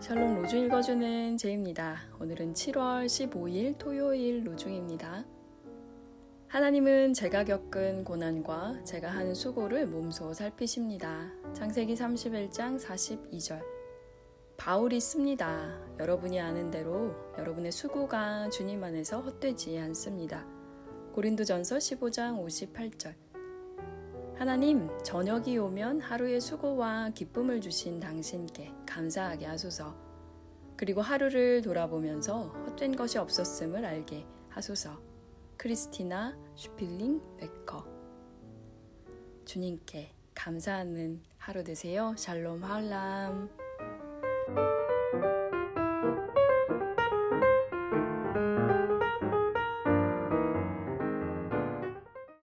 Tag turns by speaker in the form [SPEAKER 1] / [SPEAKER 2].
[SPEAKER 1] 샬롬 로주 읽어주는 제입니다. 오늘은 7월 15일 토요일 로중입니다. 하나님은 제가 겪은 고난과 제가 한 수고를 몸소 살피십니다. 창세기 31장 42절. 바울이 씁니다. 여러분이 아는 대로 여러분의 수고가 주님 안에서 헛되지 않습니다. 고린도전서 15장 58절. 하나님, 저녁이 오면 하루의 수고와 기쁨을 주신 당신께 감사하게 하소서. 그리고 하루를 돌아보면서 헛된 것이 없었음을 알게 하소서. 크리스티나 슈필링 베커. 주님께 감사하는 하루 되세요. 샬롬 할람.